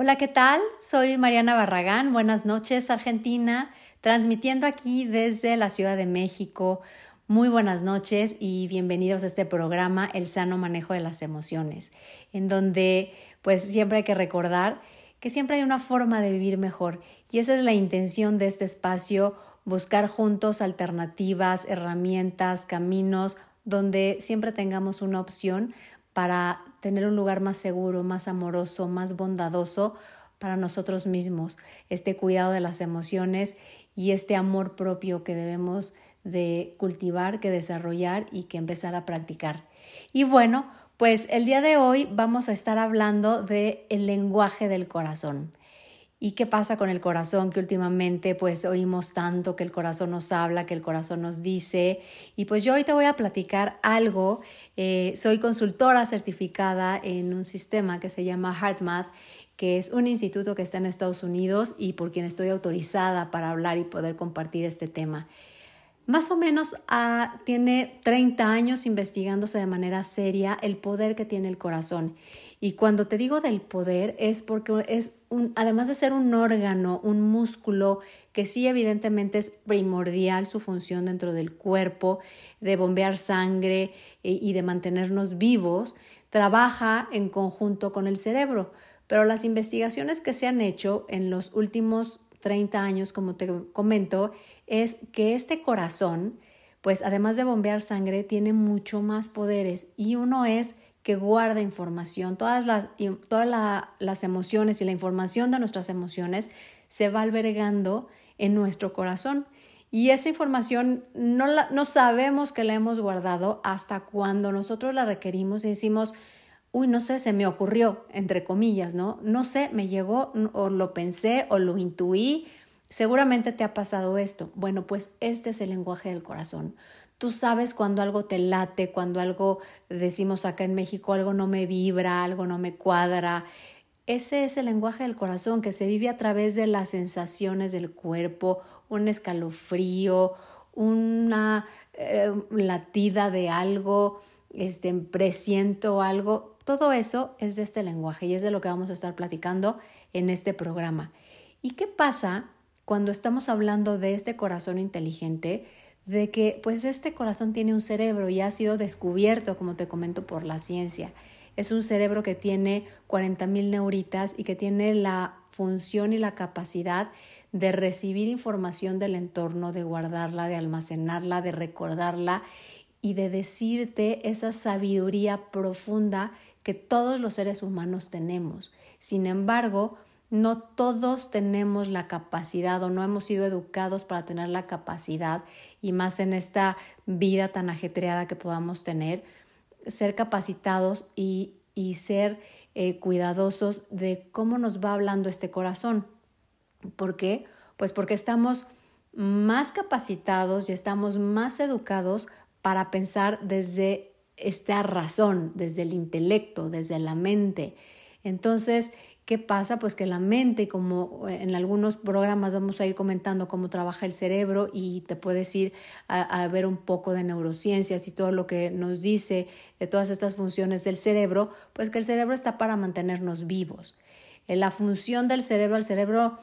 Hola, ¿qué tal? Soy Mariana Barragán. Buenas noches, Argentina, transmitiendo aquí desde la Ciudad de México. Muy buenas noches y bienvenidos a este programa El sano manejo de las emociones, en donde pues siempre hay que recordar que siempre hay una forma de vivir mejor y esa es la intención de este espacio, buscar juntos alternativas, herramientas, caminos donde siempre tengamos una opción para tener un lugar más seguro, más amoroso, más bondadoso para nosotros mismos, este cuidado de las emociones y este amor propio que debemos de cultivar, que desarrollar y que empezar a practicar. Y bueno, pues el día de hoy vamos a estar hablando de el lenguaje del corazón. ¿Y qué pasa con el corazón? Que últimamente pues oímos tanto que el corazón nos habla, que el corazón nos dice. Y pues yo hoy te voy a platicar algo. Eh, soy consultora certificada en un sistema que se llama HeartMath, que es un instituto que está en Estados Unidos y por quien estoy autorizada para hablar y poder compartir este tema. Más o menos ah, tiene 30 años investigándose de manera seria el poder que tiene el corazón. Y cuando te digo del poder es porque es un, además de ser un órgano, un músculo que sí evidentemente es primordial su función dentro del cuerpo, de bombear sangre y, y de mantenernos vivos, trabaja en conjunto con el cerebro. Pero las investigaciones que se han hecho en los últimos 30 años, como te comento, es que este corazón, pues además de bombear sangre, tiene mucho más poderes y uno es que guarda información, todas las, todas las emociones y la información de nuestras emociones se va albergando en nuestro corazón. Y esa información no, la, no sabemos que la hemos guardado hasta cuando nosotros la requerimos y decimos, uy, no sé, se me ocurrió, entre comillas, ¿no? No sé, me llegó o lo pensé o lo intuí. Seguramente te ha pasado esto. Bueno, pues este es el lenguaje del corazón. Tú sabes cuando algo te late, cuando algo, decimos acá en México, algo no me vibra, algo no me cuadra. Ese es el lenguaje del corazón que se vive a través de las sensaciones del cuerpo, un escalofrío, una eh, latida de algo, este, presiento algo. Todo eso es de este lenguaje y es de lo que vamos a estar platicando en este programa. ¿Y qué pasa cuando estamos hablando de este corazón inteligente? de que pues este corazón tiene un cerebro y ha sido descubierto, como te comento, por la ciencia. Es un cerebro que tiene 40.000 neuritas y que tiene la función y la capacidad de recibir información del entorno, de guardarla, de almacenarla, de recordarla y de decirte esa sabiduría profunda que todos los seres humanos tenemos. Sin embargo, no todos tenemos la capacidad o no hemos sido educados para tener la capacidad y más en esta vida tan ajetreada que podamos tener, ser capacitados y, ser eh, cuidadosos de cómo nos va hablando este corazón. ¿Por qué? Pues porque estamos más capacitados y estamos más educados para pensar desde esta razón, desde el intelecto, desde la mente. Entonces, ¿Qué pasa? Pues que la mente, como en algunos programas vamos a ir comentando cómo trabaja el cerebro y te puedes ir a, ver un poco de neurociencias y todo lo que nos dice de todas estas funciones del cerebro, pues que el cerebro está para mantenernos vivos. La función del cerebro al cerebro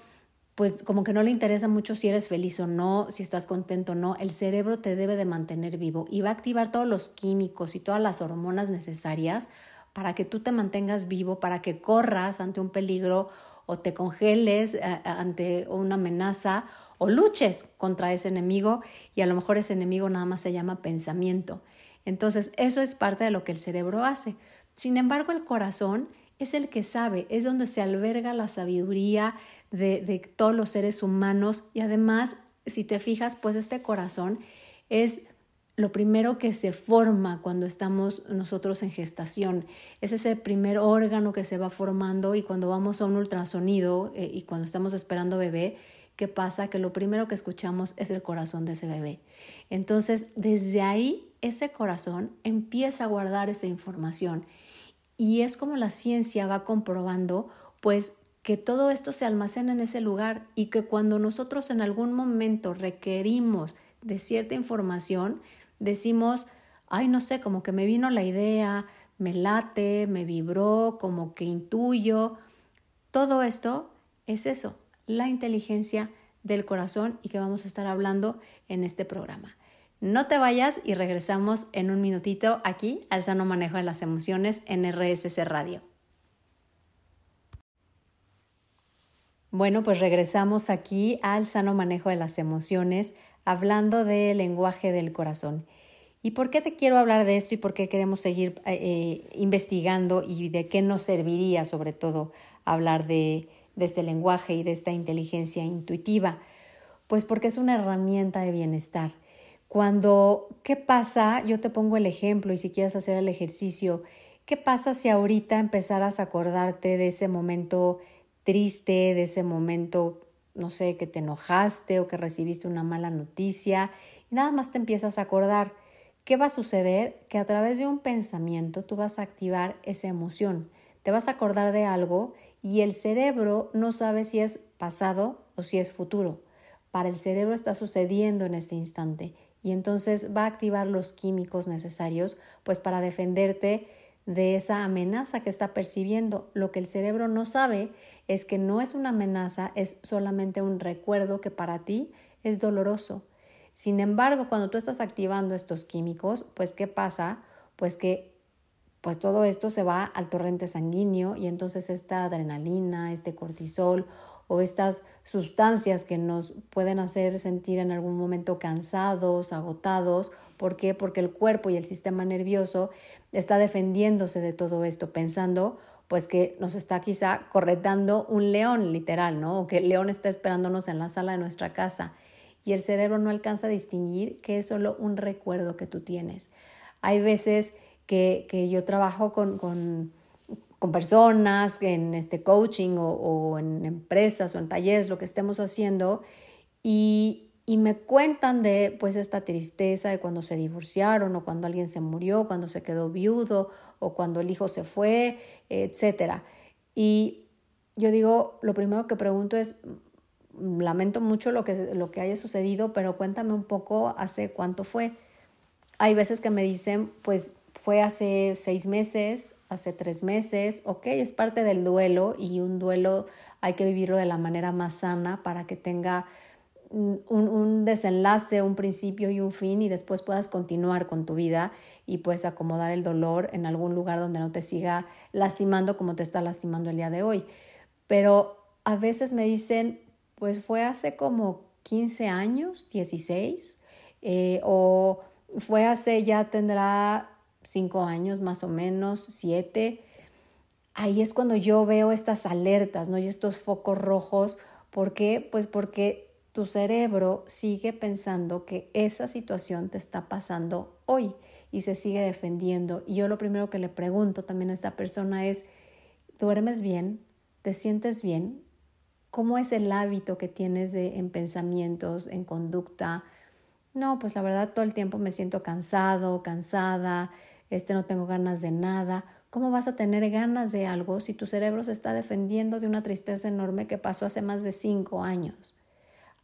pues como que no le interesa mucho si eres feliz o no, si estás contento o no, el cerebro te debe de mantener vivo y va a activar todos los químicos y todas las hormonas necesarias para que tú te mantengas vivo, para que corras ante un peligro o te congeles eh, ante una amenaza o luches contra ese enemigo y a lo mejor ese enemigo nada más se llama pensamiento. Entonces, eso es parte de lo que el cerebro hace. Sin embargo, el corazón es el que sabe, es donde se alberga la sabiduría de, de todos los seres humanos y además, si te fijas, pues este corazón es lo primero que se forma cuando estamos nosotros en gestación. Es ese primer órgano que se va formando y cuando vamos a un ultrasonido eh, y cuando estamos esperando bebé, ¿qué pasa? Que lo primero que escuchamos es el corazón de ese bebé. Entonces, desde ahí, ese corazón empieza a guardar esa información. Y es como la ciencia va comprobando, pues, que todo esto se almacena en ese lugar y que cuando nosotros en algún momento requerimos de cierta información, decimos, ay, no sé, como que me vino la idea, me late, me vibró, como que intuyo. Todo esto es eso, la inteligencia del corazón y que vamos a estar hablando en este programa. No te vayas y regresamos en un minutito aquí al sano manejo de las emociones en RSC Radio. Bueno, pues regresamos aquí al sano manejo de las emociones, hablando del lenguaje del corazón. ¿Y por qué te quiero hablar de esto y por qué queremos seguir eh, eh, investigando y de qué nos serviría sobre todo hablar de, de este lenguaje y de esta inteligencia intuitiva? Pues porque es una herramienta de bienestar. Cuando, ¿qué pasa? Yo te pongo el ejemplo y si quieres hacer el ejercicio, ¿qué pasa si ahorita empezaras a acordarte de ese momento triste, de ese momento, no sé, que te enojaste o que recibiste una mala noticia y nada más te empiezas a acordar. ¿Qué va a suceder? Que a través de un pensamiento tú vas a activar esa emoción. Te vas a acordar de algo y el cerebro no sabe si es pasado o si es futuro. Para el cerebro está sucediendo en este instante y entonces va a activar los químicos necesarios pues para defenderte de esa amenaza que está percibiendo. Lo que el cerebro no sabe es que no es una amenaza, es solamente un recuerdo que para ti es doloroso. Sin embargo, cuando tú estás activando estos químicos, pues ¿qué pasa? Pues que pues todo esto se va al torrente sanguíneo y entonces esta adrenalina, este cortisol o estas sustancias que nos pueden hacer sentir en algún momento cansados, agotados. ¿Por qué? Porque el cuerpo y el sistema nervioso está defendiéndose de todo esto, pensando pues que nos está quizá corretando un león literal, ¿no? O que el león está esperándonos en la sala de nuestra casa y el cerebro no alcanza a distinguir que es solo un recuerdo que tú tienes. Hay veces que, que yo trabajo con, con, con, personas en este coaching o, o en empresas o en talleres, lo que estemos haciendo, y, y me cuentan de pues esta tristeza de cuando se divorciaron o cuando alguien se murió, cuando se quedó viudo o cuando el hijo se fue, etcétera. Y yo digo, lo primero que pregunto es lamento mucho lo que lo que haya sucedido, pero cuéntame un poco hace cuánto fue. Hay veces que me dicen, pues fue hace seis meses, hace tres meses, ok, es parte del duelo y un duelo hay que vivirlo de la manera más sana para que tenga un, un, desenlace, un principio y un fin y después puedas continuar con tu vida y puedes acomodar el dolor en algún lugar donde no te siga lastimando como te está lastimando el día de hoy. Pero a veces me dicen, pues fue hace como 15 años, 16, eh, o fue hace ya tendrá 5 años más o menos, 7. Ahí es cuando yo veo estas alertas, ¿no? Y estos focos rojos. ¿Por qué? Pues porque tu cerebro sigue pensando que esa situación te está pasando hoy y se sigue defendiendo. Y yo lo primero que le pregunto también a esta persona es, ¿duermes bien? ¿Te sientes bien? ¿Cómo es el hábito que tienes de, en pensamientos, en conducta? No, pues la verdad todo el tiempo me siento cansado, cansada, este no tengo ganas de nada. ¿Cómo vas a tener ganas de algo si tu cerebro se está defendiendo de una tristeza enorme que pasó hace más de cinco años?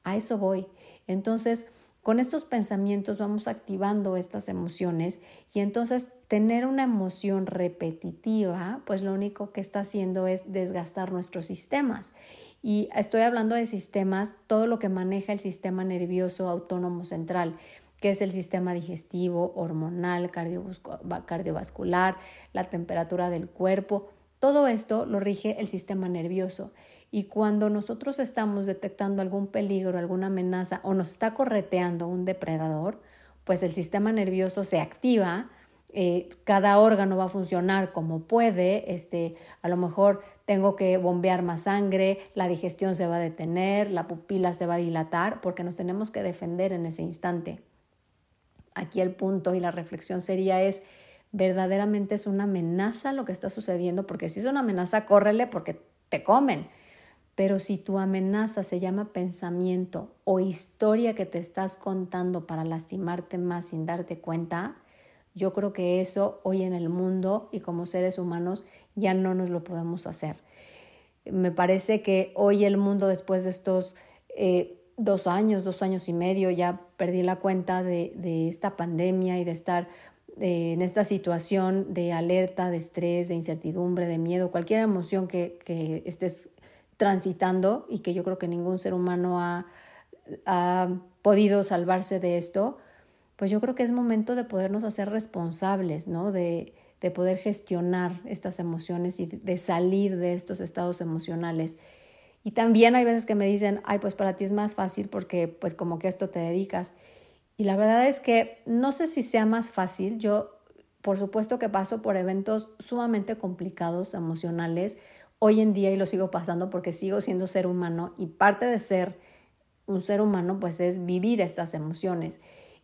A eso voy. Entonces, con estos pensamientos vamos activando estas emociones y entonces tener una emoción repetitiva, pues lo único que está haciendo es desgastar nuestros sistemas. Y estoy hablando de sistemas, todo lo que maneja el sistema nervioso autónomo central, que es el sistema digestivo, hormonal, cardiovascular, la temperatura del cuerpo. Todo esto lo rige el sistema nervioso. Y cuando nosotros estamos detectando algún peligro, alguna amenaza o nos está correteando un depredador, pues el sistema nervioso se activa, eh, cada órgano va a funcionar como puede, este, a lo mejor tengo que bombear más sangre, la digestión se va a detener, la pupila se va a dilatar, porque nos tenemos que defender en ese instante. Aquí el punto y la reflexión sería es, verdaderamente es una amenaza lo que está sucediendo, porque si es una amenaza, córrele porque te comen. Pero si tu amenaza se llama pensamiento o historia que te estás contando para lastimarte más sin darte cuenta, yo creo que eso hoy en el mundo y como seres humanos ya no nos lo podemos hacer. Me parece que hoy el mundo después de estos eh, dos años, dos años y medio, ya perdí la cuenta de, esta pandemia y de estar eh, en esta situación de alerta, de estrés, de incertidumbre, de miedo, cualquier emoción que, que estés transitando y que yo creo que ningún ser humano ha, ha podido salvarse de esto, pues yo creo que es momento de podernos hacer responsables, ¿no? De, de poder gestionar estas emociones y de salir de estos estados emocionales. Y también hay veces que me dicen, ay, pues para ti es más fácil porque pues como que esto te dedicas. Y la verdad es que no sé si sea más fácil. Yo, por supuesto que paso por eventos sumamente complicados, emocionales, hoy en día y lo sigo pasando porque sigo siendo ser humano y parte de ser un ser humano pues es vivir estas emociones.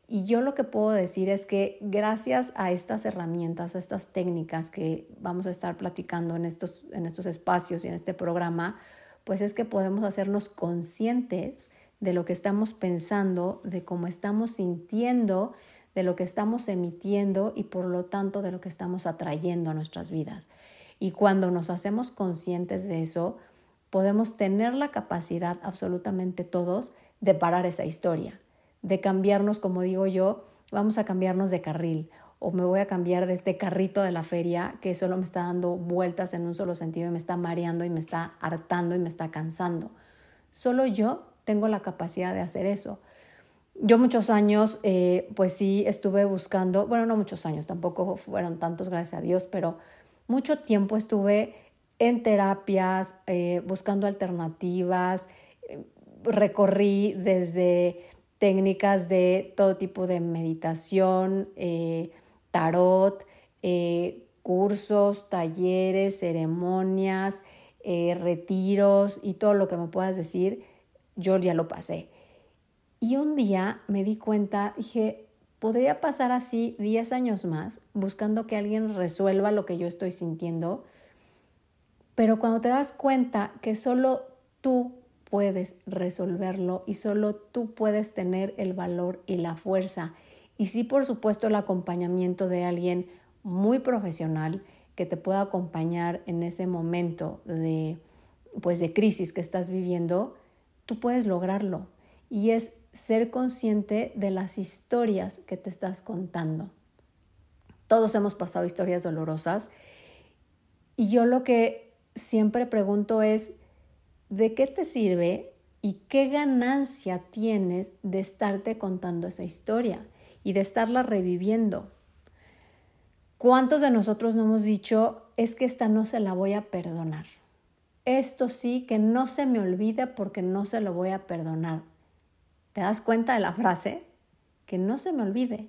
Y yo lo que puedo decir es que gracias a estas herramientas, a estas técnicas que vamos a estar platicando en estos, en estos espacios y en este programa, pues es que podemos hacernos conscientes de lo que estamos pensando, de cómo estamos sintiendo, de lo que estamos emitiendo y por lo tanto de lo que estamos atrayendo a nuestras vidas. Y cuando nos hacemos conscientes de eso, podemos tener la capacidad absolutamente todos de parar esa historia de cambiarnos, como digo yo, vamos a cambiarnos de carril o me voy a cambiar de este carrito de la feria que solo me está dando vueltas en un solo sentido y me está mareando y me está hartando y me está cansando. Solo yo tengo la capacidad de hacer eso. Yo muchos años, eh, pues sí, estuve buscando, bueno, no muchos años, tampoco fueron tantos, gracias a Dios, pero mucho tiempo estuve en terapias, eh, buscando alternativas, eh, recorrí desde técnicas de todo tipo de meditación, eh, tarot, cursos, talleres, ceremonias, retiros y todo lo que me puedas decir, yo ya lo pasé. Y un día me di cuenta, dije, podría pasar así 10 años más buscando que alguien resuelva lo que yo estoy sintiendo, pero cuando te das cuenta que solo tú puedes resolverlo y solo tú puedes tener el valor y la fuerza. Y sí, por supuesto, el acompañamiento de alguien muy profesional que te pueda acompañar en ese momento de pues de crisis que estás viviendo, tú puedes lograrlo y es ser consciente de las historias que te estás contando. Todos hemos pasado historias dolorosas y yo lo que siempre pregunto es ¿de qué te sirve y qué ganancia tienes de estarte contando esa historia y de estarla reviviendo? ¿Cuántos de nosotros no hemos dicho, es que esta no se la voy a perdonar? Esto sí, que no se me olvide porque no se lo voy a perdonar. ¿Te das cuenta de la frase? Que no se me olvide.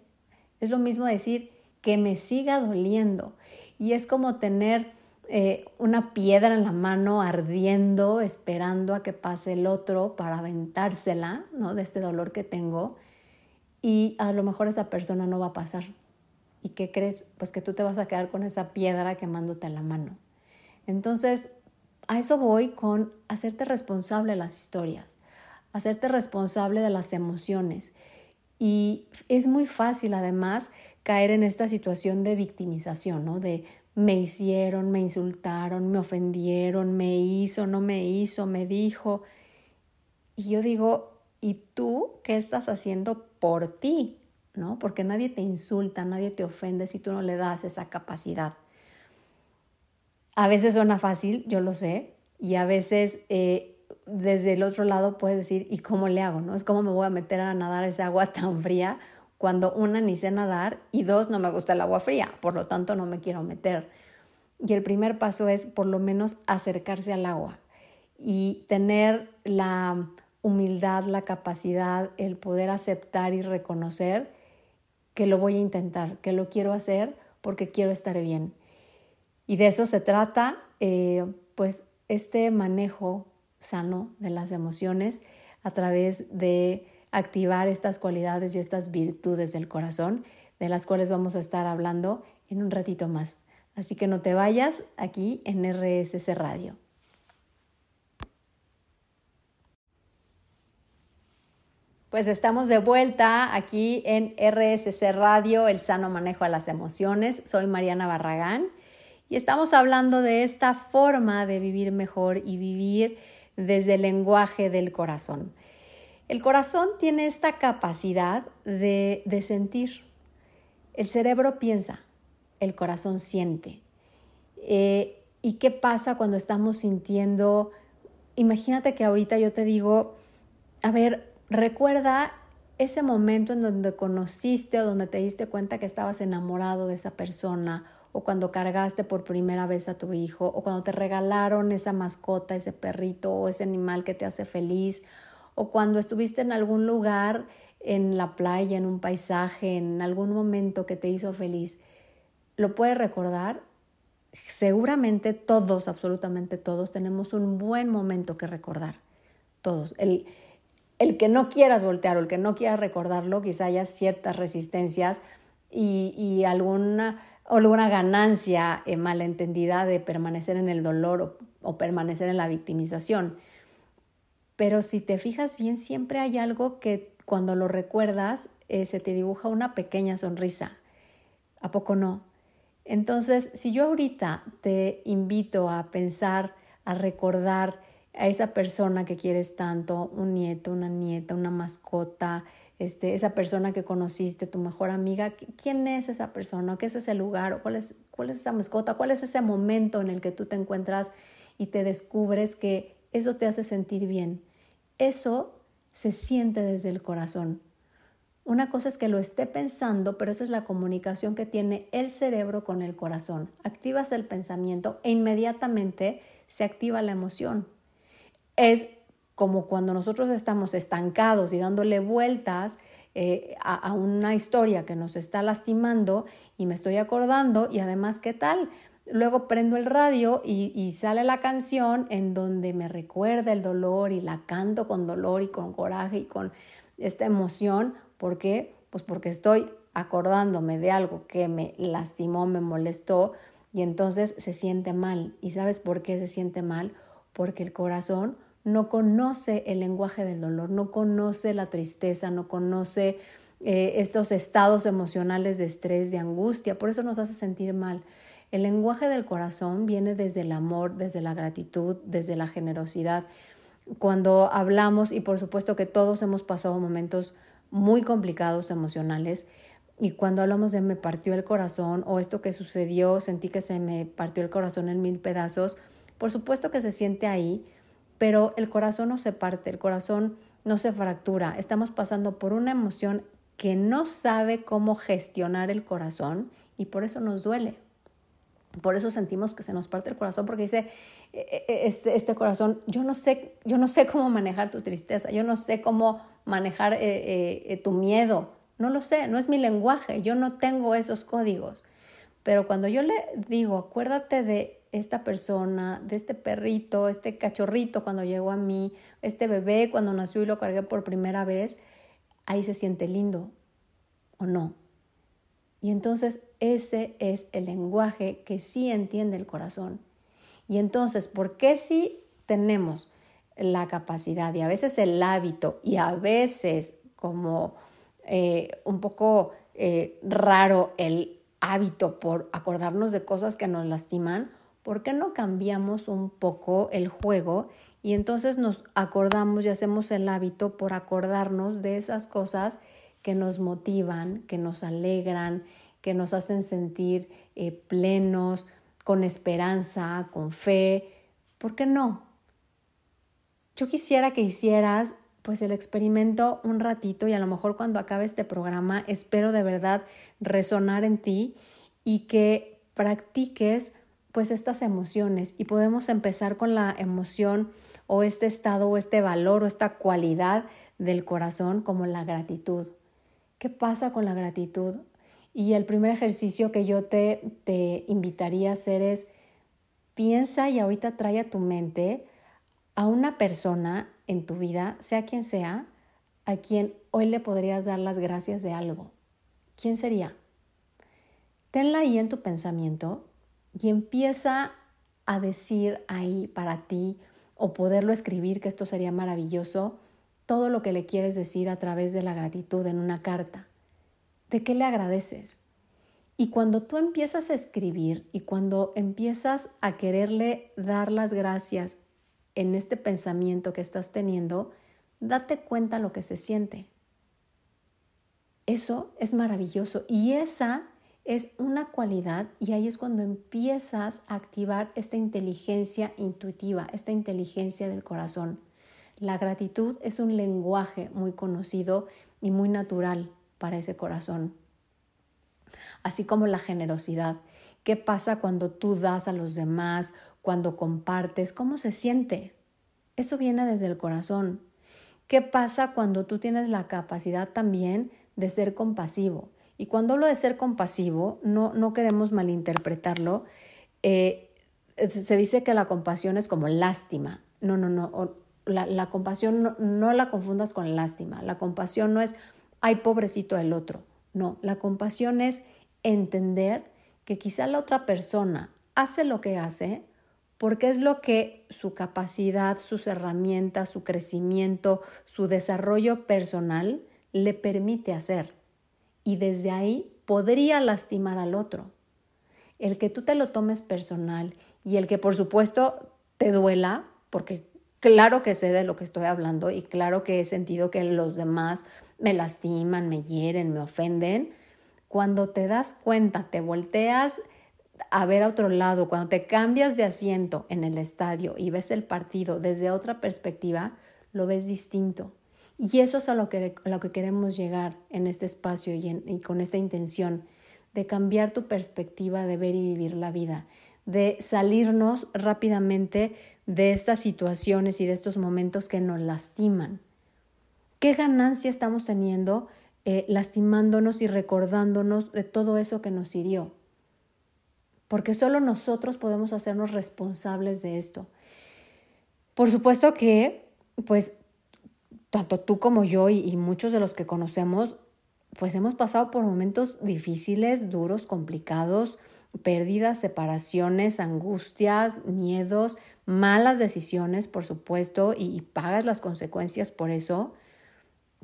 Es lo mismo decir que me siga doliendo. Y es como tener eh, una piedra en la mano ardiendo, esperando a que pase el otro para aventársela, ¿no? De este dolor que tengo. Y a lo mejor esa persona no va a pasar. ¿Y qué crees? Pues que tú te vas a quedar con esa piedra quemándote en la mano. Entonces, a eso voy con hacerte responsable de las historias, hacerte responsable de las emociones. Y es muy fácil además caer en esta situación de victimización, ¿no? De me hicieron, me insultaron, me ofendieron, me hizo, no me hizo, me dijo. Y yo digo, ¿y tú qué estás haciendo por ti? ¿No? Porque nadie te insulta, nadie te ofende si tú no le das esa capacidad. A veces suena fácil, yo lo sé, y a veces eh, desde el otro lado puedes decir, ¿y cómo le hago? ¿No? Es como me voy a meter a nadar esa agua tan fría cuando una ni sé nadar y dos no me gusta el agua fría, por lo tanto no me quiero meter. Y el primer paso es por lo menos acercarse al agua y tener la humildad, la capacidad, el poder aceptar y reconocer que lo voy a intentar, que lo quiero hacer porque quiero estar bien. Y de eso se trata, eh, pues, este manejo sano de las emociones a través de activar estas cualidades y estas virtudes del corazón, de las cuales vamos a estar hablando en un ratito más. Así que no te vayas aquí en RSS Radio. Pues estamos de vuelta aquí en RSC Radio, el sano manejo de las emociones. Soy Mariana Barragán y estamos hablando de esta forma de vivir mejor y vivir desde el lenguaje del corazón. El corazón tiene esta capacidad de, sentir. El cerebro piensa, el corazón siente. Eh, ¿Y qué pasa cuando estamos sintiendo imagínate que ahorita yo te digo, a ver, recuerda ese momento en donde conociste o donde te diste cuenta que estabas enamorado de esa persona o cuando cargaste por primera vez a tu hijo o cuando te regalaron esa mascota, ese perrito o ese animal que te hace feliz o cuando estuviste en algún lugar en la playa, en un paisaje, en algún momento que te hizo feliz. ¿Lo puedes recordar? Seguramente todos, absolutamente todos, tenemos un buen momento que recordar. Todos. El, el que no quieras voltear o el que no quieras recordarlo, quizá haya ciertas resistencias y, alguna, alguna ganancia eh, malentendida de permanecer en el dolor o, permanecer en la victimización. Pero si te fijas bien, siempre hay algo que cuando lo recuerdas eh, se te dibuja una pequeña sonrisa. ¿A poco no? Entonces, si yo ahorita te invito a pensar, a recordar, a esa persona que quieres tanto, un nieto, una nieta, una mascota, este, esa persona que conociste, tu mejor amiga, ¿quién es esa persona? ¿Qué es ese lugar? ¿Cuál es, ¿Cuál es esa mascota? ¿Cuál es ese momento en el que tú te encuentras y te descubres que eso te hace sentir bien? Eso se siente desde el corazón. Una cosa es que lo esté pensando, pero esa es la comunicación que tiene el cerebro con el corazón. Activas el pensamiento e inmediatamente se activa la emoción es como cuando nosotros estamos estancados y dándole vueltas eh, a, una historia que nos está lastimando y me estoy acordando y además, ¿qué tal? Luego prendo el radio y, y, sale la canción en donde me recuerda el dolor y la canto con dolor y con coraje y con esta emoción. ¿Por qué? Pues porque estoy acordándome de algo que me lastimó, me molestó y entonces se siente mal. ¿Y sabes por qué se siente mal? Porque el corazón no conoce el lenguaje del dolor, no conoce la tristeza, no conoce eh, estos estados emocionales de estrés, de angustia, por eso nos hace sentir mal. El lenguaje del corazón viene desde el amor, desde la gratitud, desde la generosidad. Cuando hablamos, y por supuesto que todos hemos pasado momentos muy complicados emocionales, y cuando hablamos de me partió el corazón o esto que sucedió, sentí que se me partió el corazón en mil pedazos, por supuesto que se siente ahí, pero el corazón no se parte, el corazón no se fractura. Estamos pasando por una emoción que no sabe cómo gestionar el corazón y por eso nos duele. Por eso sentimos que se nos parte el corazón porque dice e, e, e, este, este corazón, yo no sé, yo no sé cómo manejar tu tristeza, yo no sé cómo manejar eh, eh, tu miedo, no lo sé, no es mi lenguaje, yo no tengo esos códigos. Pero cuando yo le digo, acuérdate de esta persona, de este perrito, este cachorrito cuando llegó a mí, este bebé cuando nació y lo cargué por primera vez, ahí se siente lindo o no. Y entonces ese es el lenguaje que sí entiende el corazón. Y entonces, ¿por qué si tenemos la capacidad y a veces el hábito y a veces como eh, un poco eh, raro el hábito por acordarnos de cosas que nos lastiman? ¿Por qué no cambiamos un poco el juego y entonces nos acordamos y hacemos el hábito por acordarnos de esas cosas que nos motivan, que nos alegran, que nos hacen sentir eh, plenos, con esperanza, con fe? ¿Por qué no? Yo quisiera que hicieras pues el experimento un ratito y a lo mejor cuando acabe este programa espero de verdad resonar en ti y que practiques pues estas emociones y podemos empezar con la emoción o este estado o este valor o esta cualidad del corazón como la gratitud. ¿Qué pasa con la gratitud? Y el primer ejercicio que yo te, te invitaría a hacer es piensa y ahorita trae a tu mente a una persona en tu vida, sea quien sea, a quien hoy le podrías dar las gracias de algo. ¿Quién sería? Tenla ahí en tu pensamiento y empieza a decir ahí para ti o poderlo escribir, que esto sería maravilloso, todo lo que le quieres decir a través de la gratitud en una carta. ¿De qué le agradeces? Y cuando tú empiezas a escribir y cuando empiezas a quererle dar las gracias en este pensamiento que estás teniendo, date cuenta lo que se siente. Eso es maravilloso y esa es una cualidad y ahí es cuando empiezas a activar esta inteligencia intuitiva, esta inteligencia del corazón. La gratitud es un lenguaje muy conocido y muy natural para ese corazón. Así como la generosidad. ¿Qué pasa cuando tú das a los demás, cuando compartes? ¿Cómo se siente? Eso viene desde el corazón. ¿Qué pasa cuando tú tienes la capacidad también de ser compasivo? Y cuando hablo de ser compasivo, no, no queremos malinterpretarlo. Eh, se dice que la compasión es como lástima. No, no, no. La, compasión no, no la confundas con lástima. La compasión no es, ay, pobrecito el otro. No, la compasión es entender que quizá la otra persona hace lo que hace porque es lo que su capacidad, sus herramientas, su crecimiento, su desarrollo personal le permite hacer. Y desde ahí podría lastimar al otro. El que tú te lo tomes personal y el que por supuesto te duela, porque claro que sé de lo que estoy hablando y claro que he sentido que los demás me lastiman, me hieren, me ofenden, cuando te das cuenta, te volteas a ver a otro lado, cuando te cambias de asiento en el estadio y ves el partido desde otra perspectiva, lo ves distinto. Y eso es a lo que, lo que queremos llegar en este espacio y, con esta intención de cambiar tu perspectiva de ver y vivir la vida, de salirnos rápidamente de estas situaciones y de estos momentos que nos lastiman. ¿Qué ganancia estamos teniendo eh, lastimándonos y recordándonos de todo eso que nos hirió? porque solo nosotros podemos hacernos responsables de esto. Por supuesto que, pues, tanto tú como yo y, muchos de los que conocemos, pues hemos pasado por momentos difíciles, duros, complicados, pérdidas, separaciones, angustias, miedos, malas decisiones, por supuesto, y, pagas las consecuencias por eso.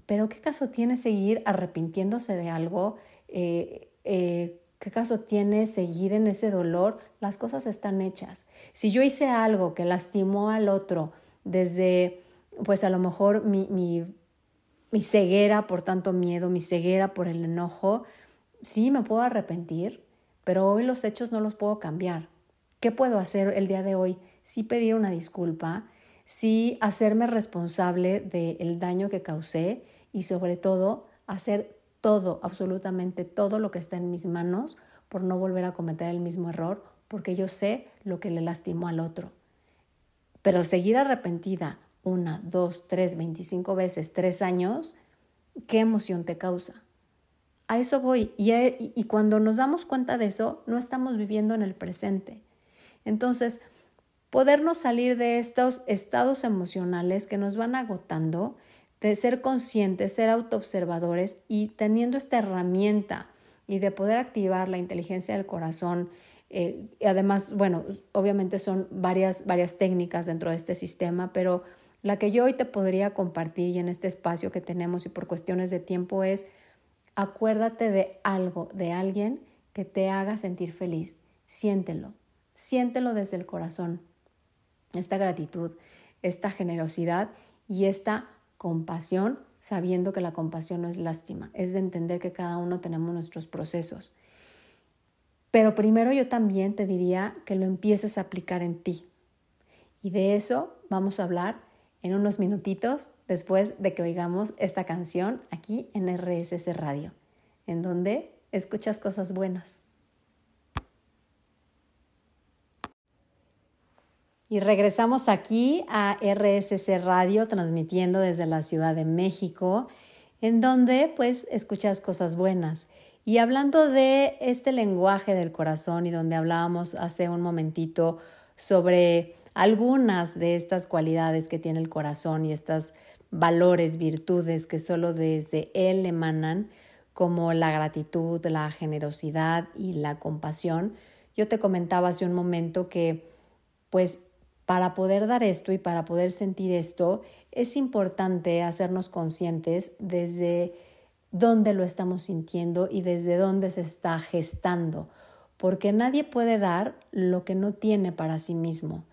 Pero ¿qué caso tiene seguir arrepintiéndose de algo? Eh, eh, ¿Qué caso tiene seguir en ese dolor? Las cosas están hechas. Si yo hice algo que lastimó al otro desde, pues a lo mejor mi, mi, mi ceguera por tanto miedo, mi ceguera por el enojo, sí me puedo arrepentir, pero hoy los hechos no los puedo cambiar. ¿Qué puedo hacer el día de hoy? Sí pedir una disculpa, sí hacerme responsable del daño que causé y sobre todo hacer todo, absolutamente todo lo que está en mis manos por no volver a cometer el mismo error, porque yo sé lo que le lastimó al otro. Pero seguir arrepentida una, dos, tres, veinticinco veces, tres años, ¿qué emoción te causa? A eso voy. Y, y cuando nos damos cuenta de eso, no estamos viviendo en el presente. Entonces, podernos salir de estos estados emocionales que nos van agotando de ser conscientes, ser autoobservadores y teniendo esta herramienta y de poder activar la inteligencia del corazón. Eh, y además, bueno, obviamente son varias, varias técnicas dentro de este sistema, pero la que yo hoy te podría compartir y en este espacio que tenemos y por cuestiones de tiempo es, acuérdate de algo, de alguien que te haga sentir feliz. Siéntelo, siéntelo desde el corazón. Esta gratitud, esta generosidad y esta compasión, sabiendo que la compasión no es lástima, es de entender que cada uno tenemos nuestros procesos. Pero primero yo también te diría que lo empieces a aplicar en ti. Y de eso vamos a hablar en unos minutitos después de que oigamos esta canción aquí en RSS Radio, en donde escuchas cosas buenas. Y regresamos aquí a RSC Radio, transmitiendo desde la Ciudad de México, en donde pues escuchas cosas buenas. Y hablando de este lenguaje del corazón y donde hablábamos hace un momentito sobre algunas de estas cualidades que tiene el corazón y estos valores, virtudes que solo desde él emanan, como la gratitud, la generosidad y la compasión, yo te comentaba hace un momento que pues para poder dar esto y para poder sentir esto, es importante hacernos conscientes desde dónde lo estamos sintiendo y desde dónde se está gestando, porque nadie puede dar lo que no tiene para sí mismo.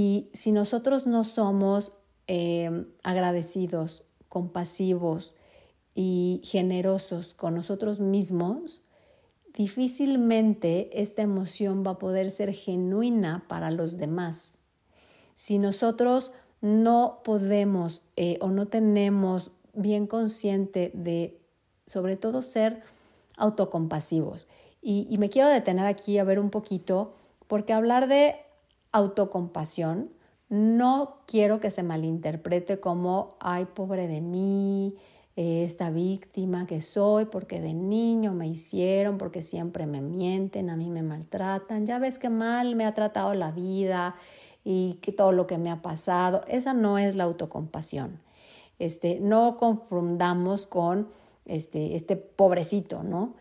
Y si nosotros no somos eh, agradecidos, compasivos y generosos con nosotros mismos, difícilmente esta emoción va a poder ser genuina para los demás. Si nosotros no podemos eh, o no tenemos bien consciente de, sobre todo, ser autocompasivos. Y me quiero detener aquí a ver un poquito, porque hablar de autocompasión no quiero que se malinterprete como, ay, pobre de mí, eh, esta víctima que soy, porque de niño me hicieron, porque siempre me mienten, a mí me maltratan, ya ves qué mal me ha tratado la vida y que todo lo que me ha pasado. Esa no es la autocompasión. Este, no confundamos con este, este pobrecito, ¿no?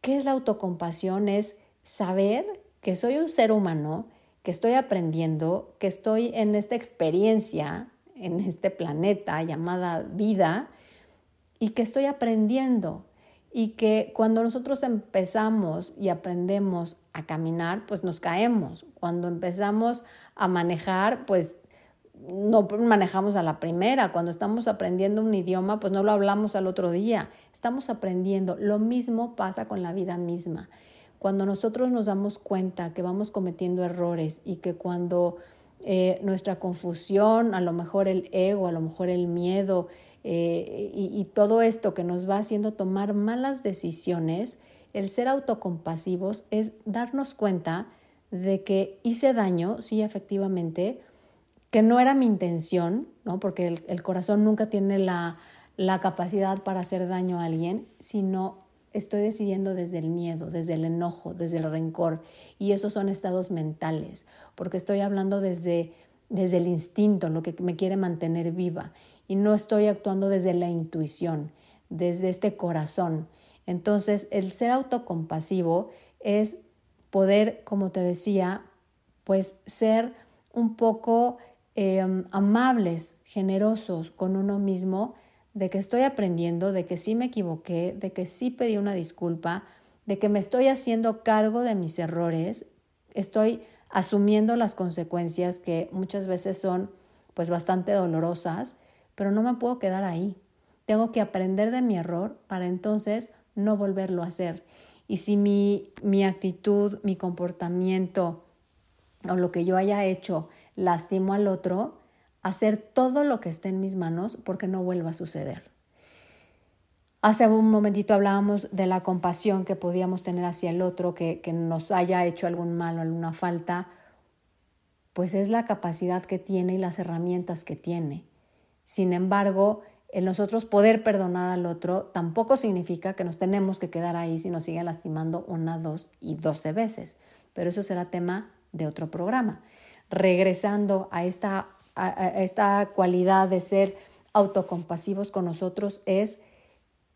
¿Qué es la autocompasión? Es saber que soy un ser humano que estoy aprendiendo, que estoy en esta experiencia, en este planeta llamada vida, y que estoy aprendiendo. Y que cuando nosotros empezamos y aprendemos a caminar, pues nos caemos. Cuando empezamos a manejar, pues no manejamos a la primera. Cuando estamos aprendiendo un idioma, pues no lo hablamos al otro día. Estamos aprendiendo. Lo mismo pasa con la vida misma. Cuando nosotros nos damos cuenta que vamos cometiendo errores y que cuando eh, nuestra confusión, a lo mejor el ego, a lo mejor el miedo eh, y, todo esto que nos va haciendo tomar malas decisiones, el ser autocompasivos es darnos cuenta de que hice daño, sí, efectivamente, que no era mi intención, ¿no? porque el, corazón nunca tiene la, la capacidad para hacer daño a alguien, sino estoy decidiendo desde el miedo, desde el enojo, desde el rencor. Y esos son estados mentales, porque estoy hablando desde, desde el instinto, lo que me quiere mantener viva. Y no estoy actuando desde la intuición, desde este corazón. Entonces, el ser autocompasivo es poder, como te decía, pues ser un poco em, amables, generosos con uno mismo de que estoy aprendiendo, de que sí me equivoqué, de que sí pedí una disculpa, de que me estoy haciendo cargo de mis errores, estoy asumiendo las consecuencias que muchas veces son pues bastante dolorosas, pero no me puedo quedar ahí. Tengo que aprender de mi error para entonces no volverlo a hacer. Y si mi, mi actitud, mi comportamiento o lo que yo haya hecho lastimo al otro, hacer todo lo que esté en mis manos porque no vuelva a suceder. Hace un momentito hablábamos de la compasión que podíamos tener hacia el otro que, que nos haya hecho algún mal o alguna falta, pues es la capacidad que tiene y las herramientas que tiene. Sin embargo, el nosotros poder perdonar al otro tampoco significa que nos tenemos que quedar ahí si nos sigue lastimando una, dos y doce veces. Pero eso será tema de otro programa. Regresando a esta esta cualidad de ser autocompasivos con nosotros es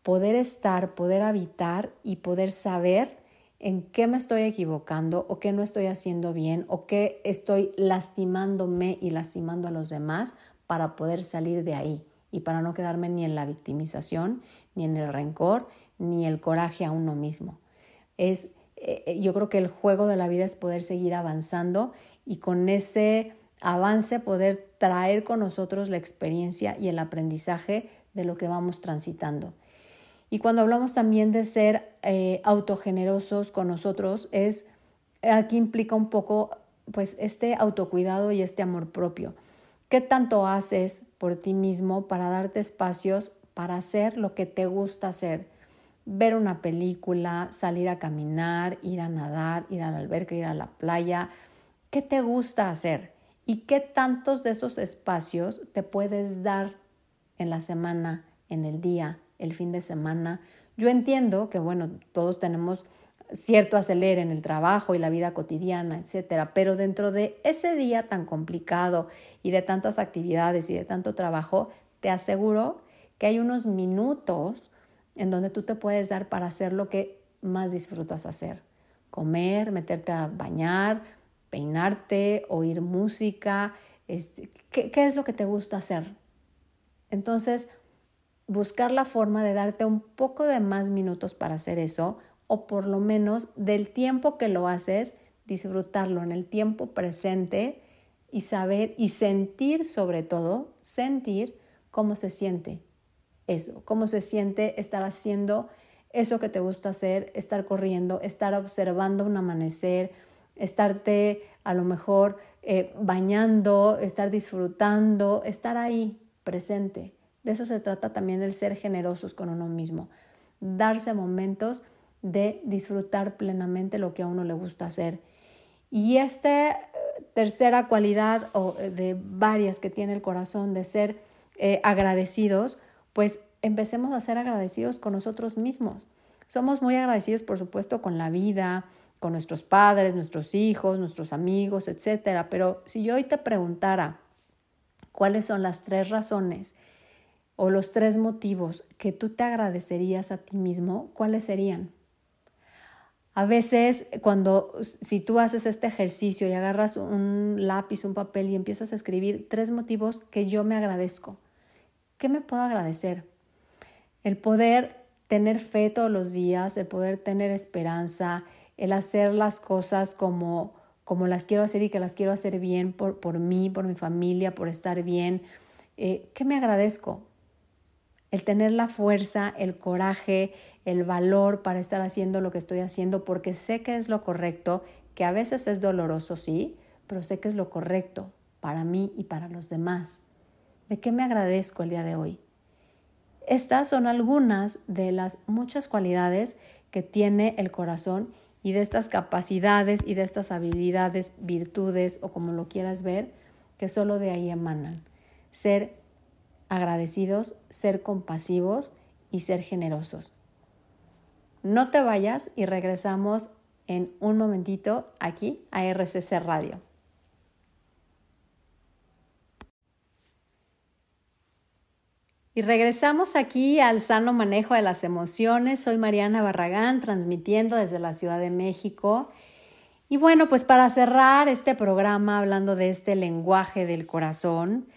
poder estar, poder habitar y poder saber en qué me estoy equivocando o qué no estoy haciendo bien o qué estoy lastimándome y lastimando a los demás para poder salir de ahí y para no quedarme ni en la victimización, ni en el rencor, ni el coraje a uno mismo. Es, eh, yo creo que el juego de la vida es poder seguir avanzando y con ese avance poder traer con nosotros la experiencia y el aprendizaje de lo que vamos transitando. Y cuando hablamos también de ser eh, autogenerosos con nosotros, es aquí implica un poco pues este autocuidado y este amor propio. ¿Qué tanto haces por ti mismo para darte espacios para hacer lo que te gusta hacer? Ver una película, salir a caminar, ir a nadar, ir a la alberca, ir a la playa. ¿Qué te gusta hacer? Y qué tantos de esos espacios te puedes dar en la semana, en el día, el fin de semana. Yo entiendo que, bueno, todos tenemos cierto acelere en el trabajo y la vida cotidiana, etcétera, pero dentro de ese día tan complicado y de tantas actividades y de tanto trabajo, te aseguro que hay unos minutos en donde tú te puedes dar para hacer lo que más disfrutas hacer. Comer, meterte a bañar, peinarte, oír música, este, ¿qué, ¿qué es lo que te gusta hacer? Entonces, buscar la forma de darte un poco de más minutos para hacer eso o por lo menos del tiempo que lo haces, disfrutarlo en el tiempo presente y saber y sentir sobre todo, sentir cómo se siente eso, cómo se siente estar haciendo eso que te gusta hacer, estar corriendo, estar observando un amanecer, estarte a lo mejor eh, bañando, estar disfrutando, estar ahí presente. De eso se trata también el ser generosos con uno mismo, darse momentos de disfrutar plenamente lo que a uno le gusta hacer. Y esta eh, tercera cualidad o eh, de varias que tiene el corazón de ser agradecidos, pues empecemos a ser agradecidos con nosotros mismos. Somos muy agradecidos, por supuesto, con la vida, con nuestros padres, nuestros hijos, nuestros amigos, etcétera. Pero si yo hoy te preguntara cuáles son las tres razones o los tres motivos que tú te agradecerías a ti mismo, ¿cuáles serían? A veces cuando si tú haces este ejercicio y agarras un lápiz, un papel y empiezas a escribir tres motivos que yo me agradezco. ¿Qué me puedo agradecer? El poder tener fe todos los días, el poder tener esperanza, el hacer las cosas como, como las quiero hacer y que las quiero hacer bien por, por mí, por mi familia, por estar bien. Eh, ¿Qué me agradezco? El tener la fuerza, el coraje, el valor para estar haciendo lo que estoy haciendo porque sé que es lo correcto, que a veces es doloroso, sí, pero sé que es lo correcto para mí y para los demás. ¿De qué me agradezco el día de hoy? Estas son algunas de las muchas cualidades que tiene el corazón y de estas capacidades y de estas habilidades, virtudes o como lo quieras ver, que solo de ahí emanan. Ser agradecidos, ser compasivos y ser generosos. No te vayas y regresamos en un momentito aquí a RCC Radio. Regresamos aquí al sano manejo de las emociones. Soy Mariana Barragán, transmitiendo desde la Ciudad de México. Y bueno, pues para cerrar este programa hablando de este lenguaje del corazón,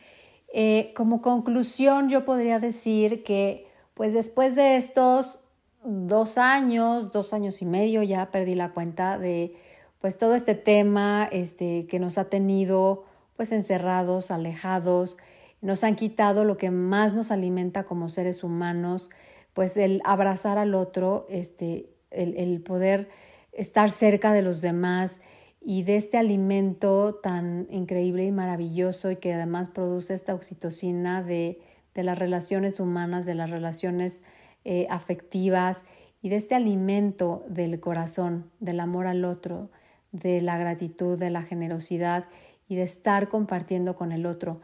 eh, como conclusión yo podría decir que pues después de estos dos años, dos años y medio, ya perdí la cuenta de pues todo este tema este, que nos ha tenido pues encerrados, alejados, nos han quitado lo que más nos alimenta como seres humanos, pues el abrazar al otro, este, el, poder estar cerca de los demás y de este alimento tan increíble y maravilloso y que además produce esta oxitocina de, las relaciones humanas, de las relaciones eh, afectivas y de este alimento del corazón, del amor al otro, de la gratitud, de la generosidad y de estar compartiendo con el otro.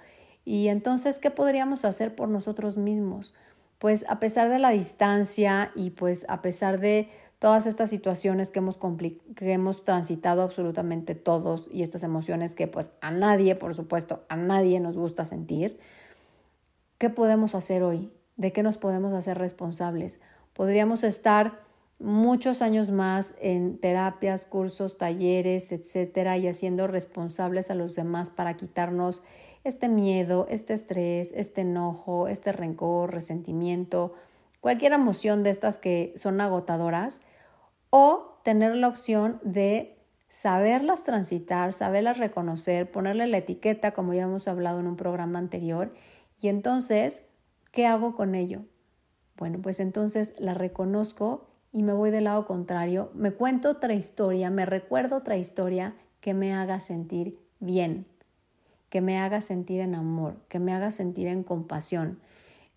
Y entonces, ¿qué podríamos hacer por nosotros mismos? Pues a pesar de la distancia y pues a pesar de todas estas situaciones que hemos, que hemos transitado absolutamente todos y estas emociones que pues a nadie, por supuesto, a nadie nos gusta sentir, ¿qué podemos hacer hoy? ¿De qué nos podemos hacer responsables? Podríamos estar muchos años más en terapias, cursos, talleres, etcétera, y haciendo responsables a los demás para quitarnos este miedo, este estrés, este enojo, este rencor, resentimiento, cualquier emoción de estas que son agotadoras, o tener la opción de saberlas transitar, saberlas reconocer, ponerle la etiqueta, como ya hemos hablado en un programa anterior, y entonces, ¿qué hago con ello? Bueno, pues entonces la reconozco y me voy del lado contrario, me cuento otra historia, me recuerdo otra historia que me haga sentir bien, que me haga sentir en amor, que me haga sentir en compasión.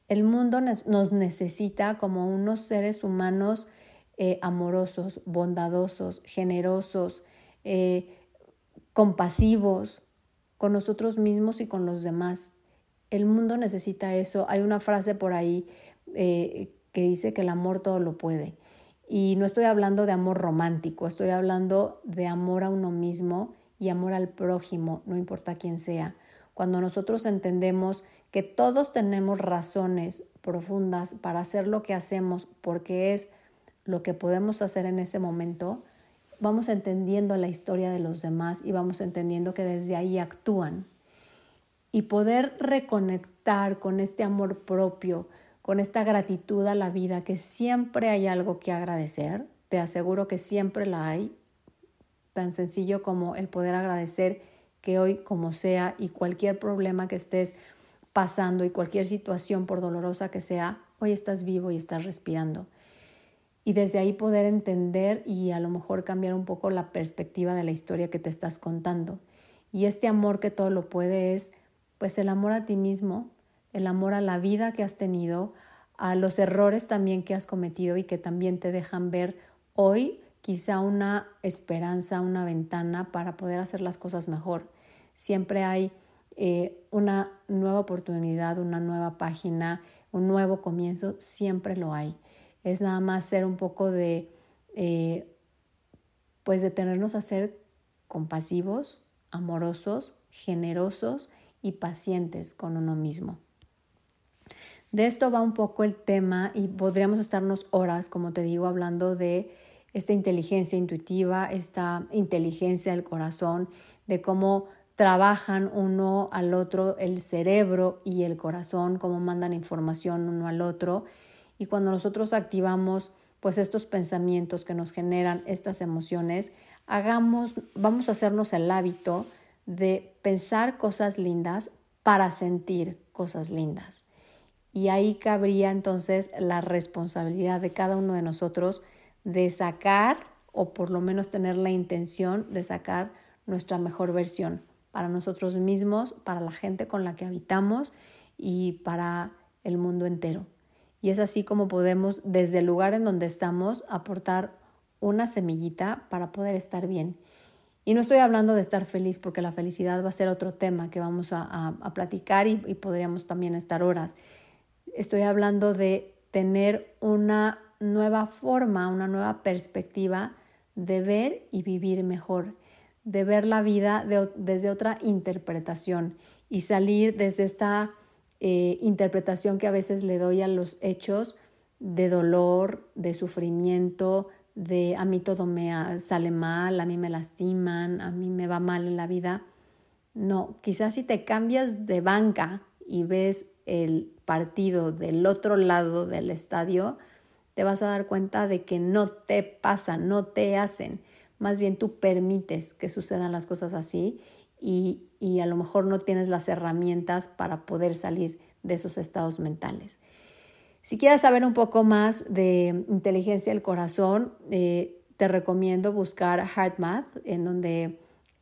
El mundo nos necesita como unos seres humanos eh, amorosos, bondadosos, generosos, eh, compasivos con nosotros mismos y con los demás. El mundo necesita eso. Hay una frase por ahí eh, que dice que el amor todo lo puede. Y no estoy hablando de amor romántico, estoy hablando de amor a uno mismo y amor al prójimo, no importa quién sea. Cuando nosotros entendemos que todos tenemos razones profundas para hacer lo que hacemos porque es lo que podemos hacer en ese momento, vamos entendiendo la historia de los demás y vamos entendiendo que desde ahí actúan. Y poder reconectar con este amor propio, con esta gratitud a la vida, que siempre hay algo que agradecer, te aseguro que siempre la hay, tan sencillo como el poder agradecer que hoy como sea y cualquier problema que estés pasando y cualquier situación por dolorosa que sea, hoy estás vivo y estás respirando. y desde ahí poder entender y a lo mejor cambiar un poco la perspectiva de la historia que te estás contando. Y este amor que todo lo puede es pues el amor a ti mismo, el amor a la vida que has tenido, a los errores también que has cometido y que también te dejan ver hoy quizá una esperanza, una ventana para poder hacer las cosas mejor. Siempre hay eh, una nueva oportunidad, una nueva página, un nuevo comienzo, siempre lo hay. Es nada más ser un poco de, eh, pues detenernos a ser compasivos, amorosos, generosos y pacientes con uno mismo. De esto va un poco el tema y podríamos estarnos horas, como te digo, hablando de esta inteligencia intuitiva, esta inteligencia del corazón, de cómo trabajan uno al otro el cerebro y el corazón, cómo mandan información uno al otro. Y cuando nosotros activamos pues estos pensamientos que nos generan estas emociones, hagamos, vamos a hacernos el hábito de pensar cosas lindas para sentir cosas lindas. Y ahí cabría entonces la responsabilidad de cada uno de nosotros de sacar o por lo menos tener la intención de sacar nuestra mejor versión para nosotros mismos, para la gente con la que habitamos y para el mundo entero. Y es así como podemos desde el lugar en donde estamos aportar una semillita para poder estar bien. Y no estoy hablando de estar feliz porque la felicidad va a ser otro tema que vamos a, platicar y podríamos también estar horas estoy hablando de tener una nueva forma, una nueva perspectiva de ver y vivir mejor, de ver la vida desde otra interpretación y salir desde esta eh, interpretación que a veces le doy a los hechos de dolor, de sufrimiento, de a mí todo me sale mal, a mí me lastiman, a mí me va mal en la vida. No, quizás si te cambias de banca y ves el partido del otro lado del estadio, te vas a dar cuenta de que no te pasa, no te hacen. Más bien tú permites que sucedan las cosas así y, y a lo mejor no tienes las herramientas para poder salir de esos estados mentales. Si quieres saber un poco más de inteligencia del corazón, eh, te recomiendo buscar HeartMath, en donde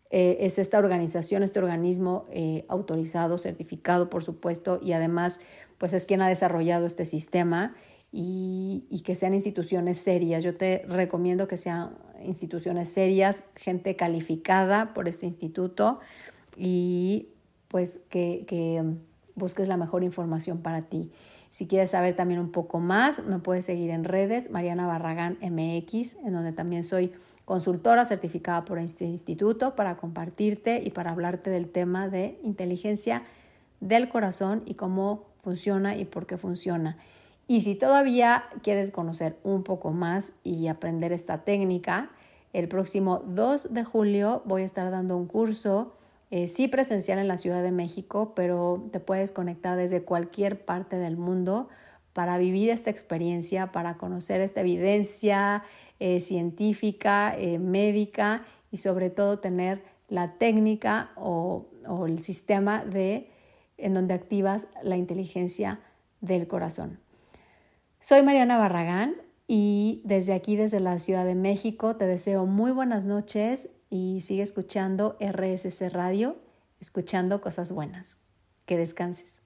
eh, es esta organización, este organismo eh, autorizado, certificado, por supuesto, y además, pues es quien ha desarrollado este sistema y, y, que sean instituciones serias. Yo te recomiendo que sean instituciones serias, gente calificada por este instituto y pues que, que busques la mejor información para ti. Si quieres saber también un poco más, me puedes seguir en redes, Mariana Barragán MX, en donde también soy consultora certificada por este instituto para compartirte y para hablarte del tema de inteligencia del corazón y cómo funciona y por qué funciona. Y si todavía quieres conocer un poco más y aprender esta técnica, el próximo 2 de julio voy a estar dando un curso, eh, sí presencial en la Ciudad de México, pero te puedes conectar desde cualquier parte del mundo para vivir esta experiencia, para conocer esta evidencia, eh, científica, eh, médica y sobre todo tener la técnica o, o el sistema de, en donde activas la inteligencia del corazón. Soy Mariana Barragán y desde aquí, desde la Ciudad de México, te deseo muy buenas noches y sigue escuchando RSC Radio, escuchando cosas buenas. Que descanses.